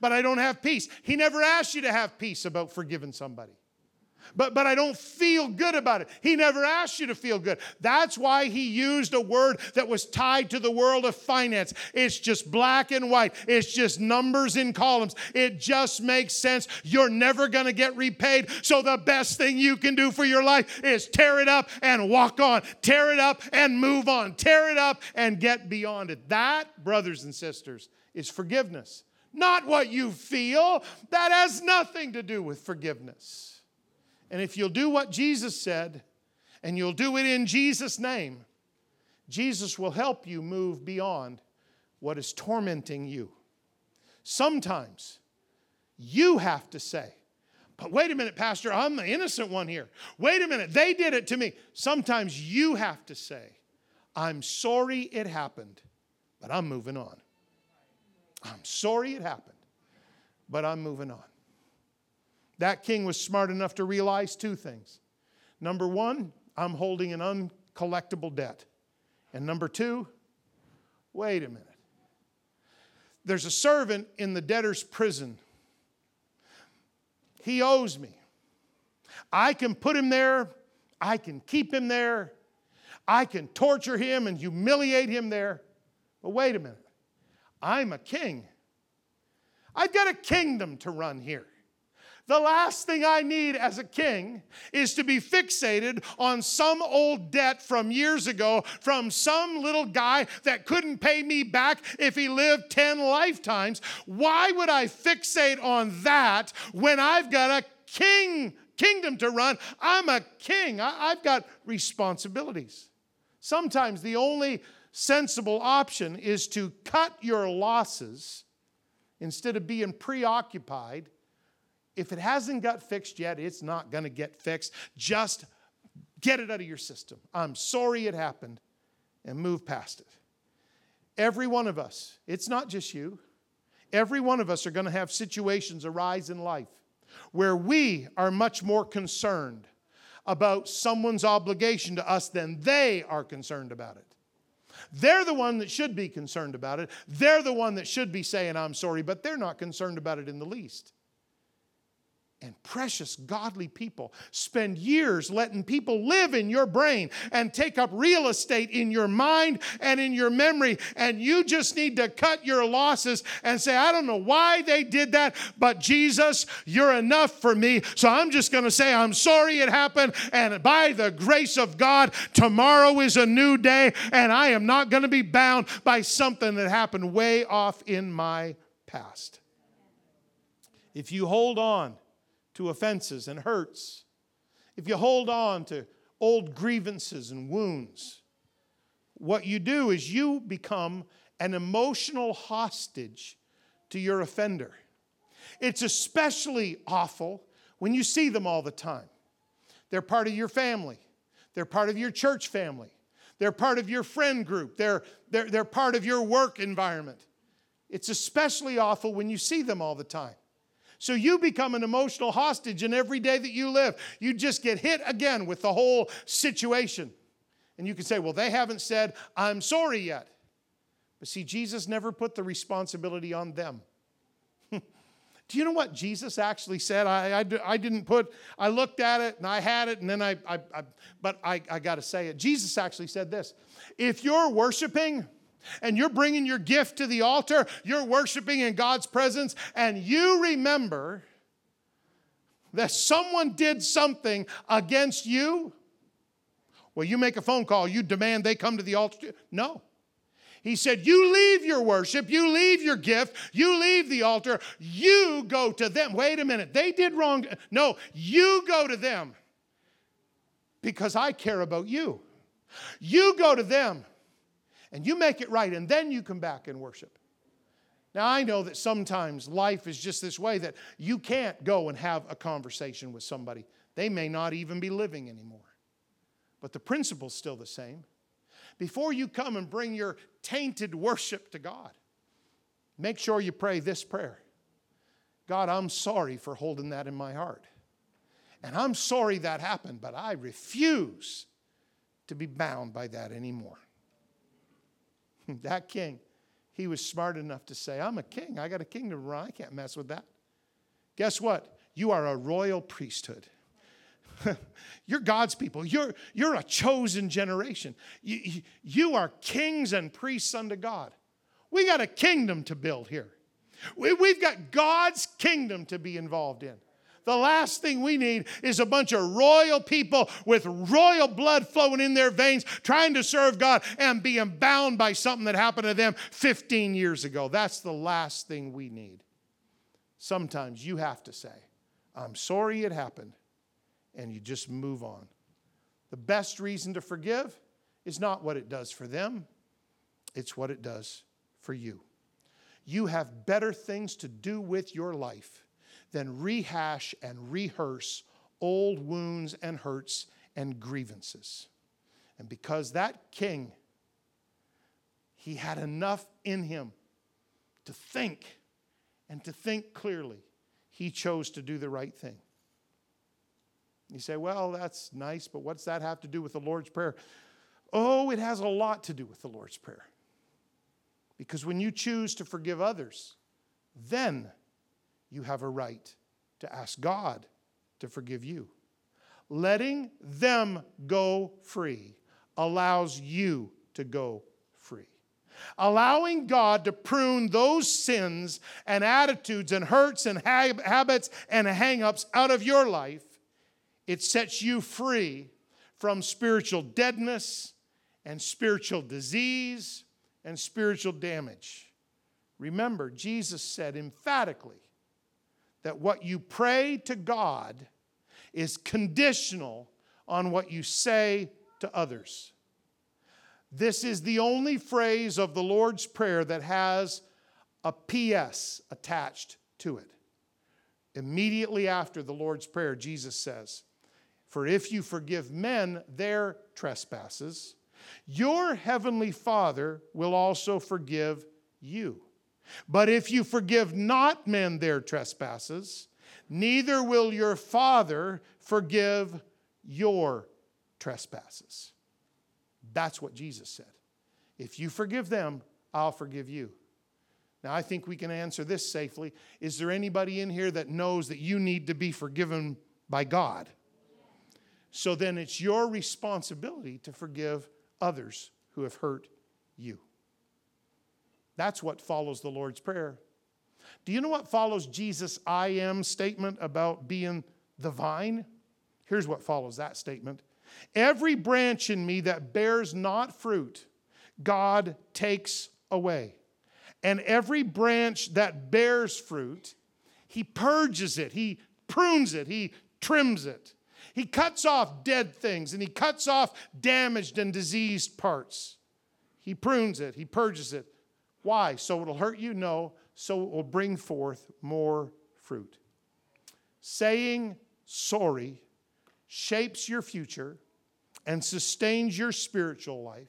But I don't have peace. He never asked you to have peace about forgiving somebody but, but I don't feel good about it. He never asked you to feel good. That's why he used a word that was tied to the world of finance. It's just black and white, it's just numbers in columns. It just makes sense. You're never going to get repaid. So the best thing you can do for your life is tear it up and walk on, tear it up and move on, tear it up and get beyond it. That, brothers and sisters, is forgiveness. Not what you feel. That has nothing to do with forgiveness. And if you'll do what Jesus said, and you'll do it in Jesus' name, Jesus will help you move beyond what is tormenting you. Sometimes you have to say, but wait a minute, Pastor, I'm the innocent one here. Wait a minute, they did it to me. Sometimes you have to say, I'm sorry it happened, but I'm moving on. I'm sorry it happened, but I'm moving on. That king was smart enough to realize two things. Number one, I'm holding an uncollectible debt. And number two, wait a minute. There's a servant in the debtor's prison. He owes me. I can put him there, I can keep him there, I can torture him and humiliate him there. But wait a minute. I'm a king. I've got a kingdom to run here. The last thing I need as a king is to be fixated on some old debt from years ago from some little guy that couldn't pay me back if he lived 10 lifetimes. Why would I fixate on that when I've got a king kingdom to run? I'm a king. I, have got responsibilities. Sometimes the only sensible option is to cut your losses instead of being preoccupied if it hasn't got fixed yet, it's not going to get fixed. Just get it out of your system. I'm sorry it happened and move past it. Every one of us, it's not just you, every one of us are going to have situations arise in life where we are much more concerned about someone's obligation to us than they are concerned about it. They're the one that should be concerned about it. They're the one that should be saying, I'm sorry, but they're not concerned about it in the least and precious godly people spend years letting people live in your brain and take up real estate in your mind and in your memory. And you just need to cut your losses and say, I don't know why they did that, but Jesus, you're enough for me. So I'm just going to say, I'm sorry it happened. And by the grace of God, tomorrow is a new day. And I am not going to be bound by something that happened way off in my past. If you hold on, to offenses and hurts, if you hold on to old grievances and wounds, what you do is you become an emotional hostage to your offender. It's especially awful when you see them all the time. They're part of your family, they're part of your church family, they're part of your friend group, they're, they're, they're part of your work environment. It's especially awful when you see them all the time. So you become an emotional hostage in every day that you live. You just get hit again with the whole situation. And you can say, well, they haven't said, I'm sorry yet. But see, Jesus never put the responsibility on them. Do you know what Jesus actually said? I, I, I, didn't put, I looked at it and I had it and then I, I, I but I, I got to say it. Jesus actually said this If you're worshiping, and you're bringing your gift to the altar, you're worshiping in God's presence, and you remember that someone did something against you, well, you make a phone call, you demand they come to the altar. No. He said, You leave your worship, you leave your gift, you leave the altar, you go to them. Wait a minute, they did wrong. No, you go to them because I care about you. You go to them and you make it right, and then you come back and worship. Now, I know that sometimes life is just this way that you can't go and have a conversation with somebody. They may not even be living anymore. But the principle's still the same. Before you come and bring your tainted worship to God, make sure you pray this prayer God, I'm sorry for holding that in my heart. And I'm sorry that happened, but I refuse to be bound by that anymore. that king, he was smart enough to say, I'm a king. I got a kingdom to run. I can't mess with that. Guess what? You are a royal priesthood. you're God's people. You're, you're a chosen generation. You, you are kings and priests unto God. We got a kingdom to build here. We, we've got God's kingdom to be involved in. The last thing we need is a bunch of royal people with royal blood flowing in their veins trying to serve God and being bound by something that happened to them 15 years ago. That's the last thing we need. Sometimes you have to say, I'm sorry it happened, and you just move on. The best reason to forgive is not what it does for them, it's what it does for you. You have better things to do with your life than rehash and rehearse old wounds and hurts and grievances. And because that king, he had enough in him to think and to think clearly, he chose to do the right thing. You say, well, that's nice, but what's that have to do with the Lord's Prayer? Oh, it has a lot to do with the Lord's Prayer. Because when you choose to forgive others, then you have a right to ask God to forgive you. Letting them go free allows you to go free. Allowing God to prune those sins and attitudes and hurts and habits and hangups out of your life, it sets you free from spiritual deadness and spiritual disease and spiritual damage. Remember, Jesus said emphatically, that what you pray to God is conditional on what you say to others. This is the only phrase of the Lord's Prayer that has a PS attached to it. Immediately after the Lord's Prayer, Jesus says, For if you forgive men their trespasses, your heavenly Father will also forgive you. But if you forgive not men their trespasses, neither will your Father forgive your trespasses. That's what Jesus said. If you forgive them, I'll forgive you. Now, I think we can answer this safely. Is there anybody in here that knows that you need to be forgiven by God? So then it's your responsibility to forgive others who have hurt you. That's what follows the Lord's Prayer. Do you know what follows Jesus' I am statement about being the vine? Here's what follows that statement Every branch in me that bears not fruit, God takes away. And every branch that bears fruit, He purges it, He prunes it, He trims it. He cuts off dead things and He cuts off damaged and diseased parts. He prunes it, He purges it. Why? So it'll hurt you? No, so it will bring forth more fruit. Saying sorry shapes your future and sustains your spiritual life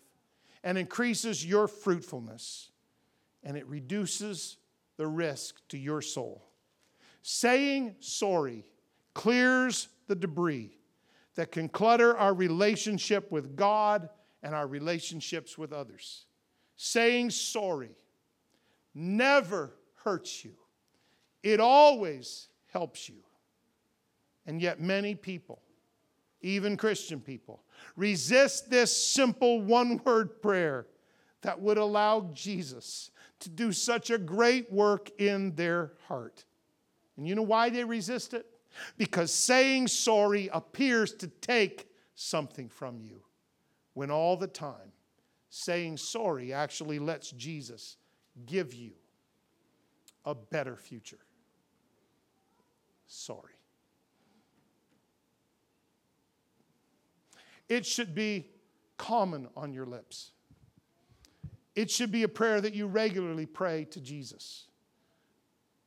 and increases your fruitfulness and it reduces the risk to your soul. Saying sorry clears the debris that can clutter our relationship with God and our relationships with others. Saying sorry never hurts you, it always helps you. And yet, many people, even Christian people, resist this simple one word prayer that would allow Jesus to do such a great work in their heart. And you know why they resist it? Because saying sorry appears to take something from you, when all the time saying sorry actually lets Jesus give you a better future. Sorry. It should be common on your lips. It should be a prayer that you regularly pray to Jesus.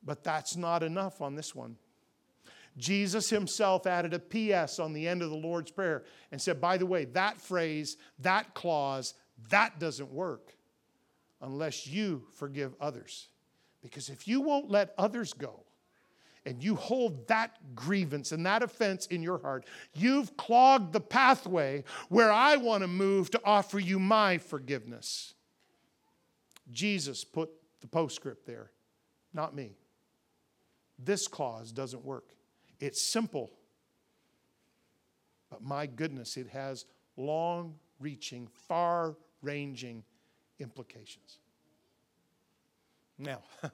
But that's not enough on this one. Jesus himself added a PS on the end of the Lord's Prayer and said, by the way, that phrase, that clause, that doesn't work unless you forgive others. Because if you won't let others go, and you hold that grievance and that offense in your heart, you've clogged the pathway where I want to move to offer you my forgiveness. Jesus put the postscript there, not me. This clause doesn't work. It's simple, but my goodness, it has long reaching, far ranging implications. Now,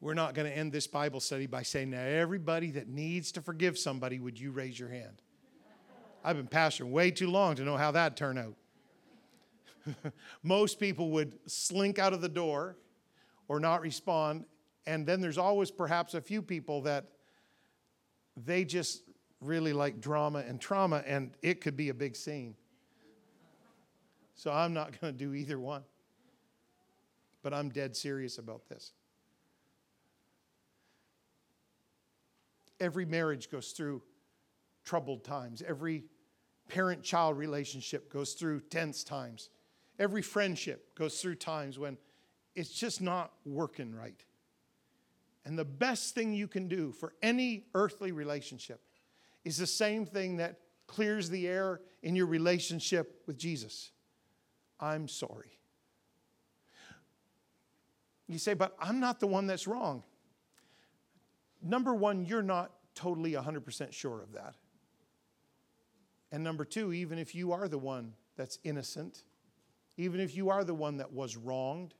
we're not going to end this Bible study by saying, now, everybody that needs to forgive somebody, would you raise your hand? I've been pastoring way too long to know how that'd turn out. Most people would slink out of the door or not respond. And then there's always perhaps a few people that they just really like drama and trauma, and it could be a big scene. So I'm not going to do either one. But I'm dead serious about this. Every marriage goes through troubled times. Every parent child relationship goes through tense times. Every friendship goes through times when it's just not working right. And the best thing you can do for any earthly relationship is the same thing that clears the air in your relationship with Jesus. I'm sorry. You say, but I'm not the one that's wrong. Number one, you're not totally 100% sure of that. And number two, even if you are the one that's innocent, even if you are the one that was wronged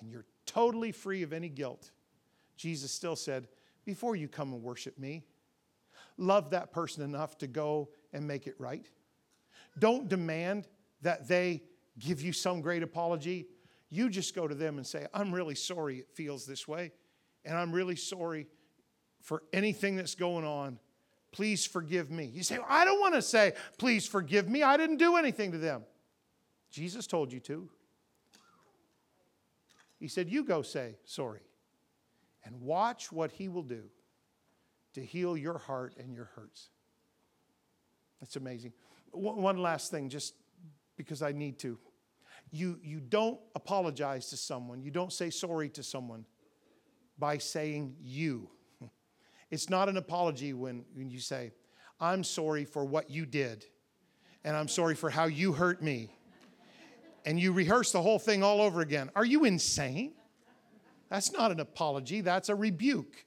and you're totally free of any guilt, Jesus still said, Before you come and worship me, love that person enough to go and make it right. Don't demand that they give you some great apology. You just go to them and say, I'm really sorry it feels this way, and I'm really sorry for anything that's going on. Please forgive me. You say, I don't want to say, please forgive me. I didn't do anything to them. Jesus told you to. He said, You go say sorry and watch what He will do to heal your heart and your hurts. That's amazing. One last thing, just because I need to. You, you don't apologize to someone, you don't say sorry to someone by saying you. It's not an apology when, when you say, I'm sorry for what you did, and I'm sorry for how you hurt me and you rehearse the whole thing all over again. Are you insane? That's not an apology, that's a rebuke.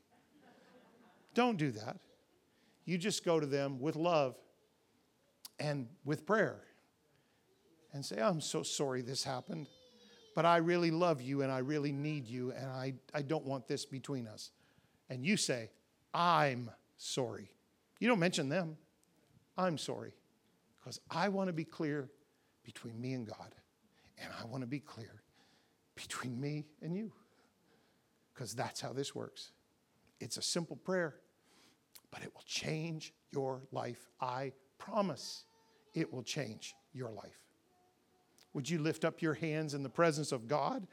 Don't do that. You just go to them with love and with prayer and say, I'm so sorry this happened, but I really love you and I really need you and I, I don't want this between us. And you say, I'm sorry. You don't mention them. I'm sorry because I want to be clear between me and God, and I want to be clear between me and you because that's how this works. It's a simple prayer, but it will change your life. I promise it will change your life. Would you lift up your hands in the presence of God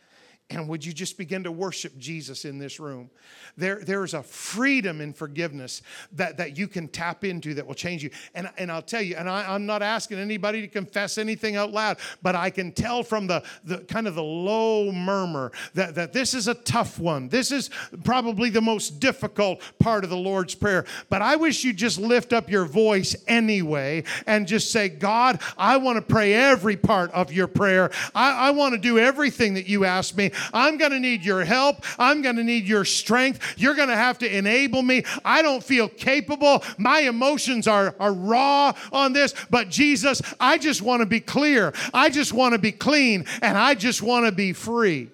and would you just begin to worship Jesus in this room? There, there's a freedom in forgiveness that, that you can tap into that will change you. And, and I'll tell you, and I, I'm not asking anybody to confess anything out loud, but I can tell from the, the kind of the low murmur that, that this is a tough one. This is probably the most difficult part of the Lord's Prayer. But I wish you'd just lift up your voice anyway and just say, God, I want to pray every part of your prayer. I, I want to do everything that you ask me. I'm going to need your help. I'm going to need your strength. You're going to have to enable me. I don't feel capable. My emotions are, are raw on this. But Jesus, I just want to be clear. I just want to be clean. And I just want to be free.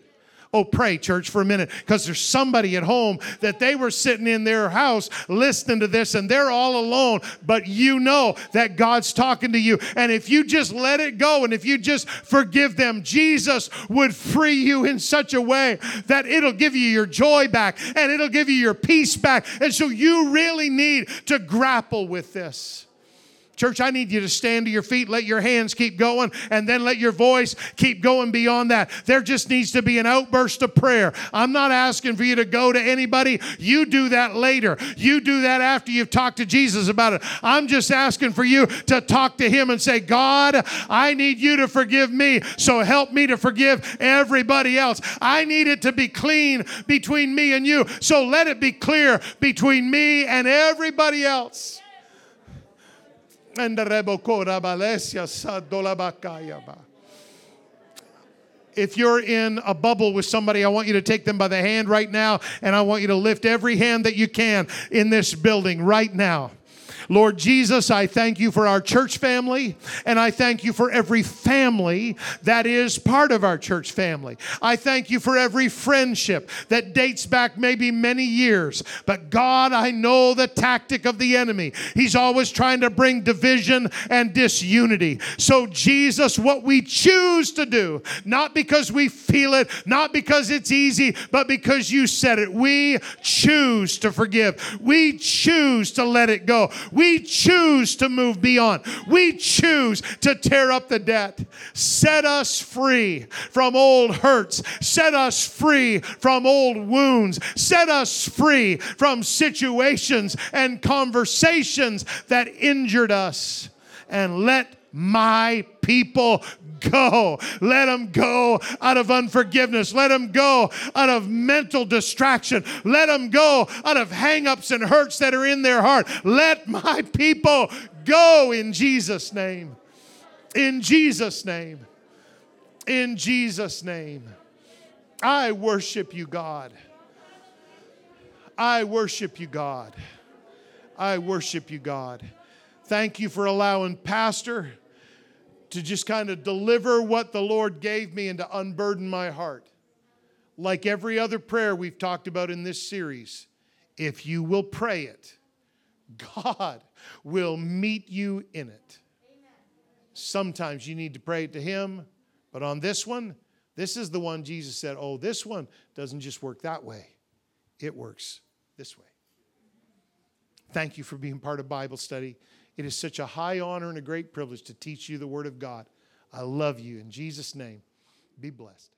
Oh, pray, church, for a minute, because there's somebody at home that they were sitting in their house listening to this and they're all alone, but you know that God's talking to you. And if you just let it go and if you just forgive them, Jesus would free you in such a way that it'll give you your joy back and it'll give you your peace back. And so you really need to grapple with this. Church, I need you to stand to your feet, let your hands keep going, and then let your voice keep going beyond that. There just needs to be an outburst of prayer. I'm not asking for you to go to anybody. You do that later. You do that after you've talked to Jesus about it. I'm just asking for you to talk to Him and say, God, I need you to forgive me, so help me to forgive everybody else. I need it to be clean between me and you, so let it be clear between me and everybody else. If you're in a bubble with somebody, I want you to take them by the hand right now, and I want you to lift every hand that you can in this building right now. Lord Jesus, I thank you for our church family, and I thank you for every family that is part of our church family. I thank you for every friendship that dates back maybe many years. But God, I know the tactic of the enemy. He's always trying to bring division and disunity. So, Jesus, what we choose to do, not because we feel it, not because it's easy, but because you said it, we choose to forgive. We choose to let it go. We choose to move beyond. We choose to tear up the debt. Set us free from old hurts. Set us free from old wounds. Set us free from situations and conversations that injured us. And let my people go. Let them go out of unforgiveness. Let them go out of mental distraction. Let them go out of hangups and hurts that are in their heart. Let my people go in Jesus' name. In Jesus' name. In Jesus' name. I worship you, God. I worship you, God. I worship you, God. Thank you for allowing Pastor to just kind of deliver what the Lord gave me and to unburden my heart. Like every other prayer we've talked about in this series, if you will pray it, God will meet you in it. Sometimes you need to pray it to Him, but on this one, this is the one Jesus said, Oh, this one doesn't just work that way, it works this way. Thank you for being part of Bible study. It is such a high honor and a great privilege to teach you the Word of God. I love you. In Jesus' name, be blessed.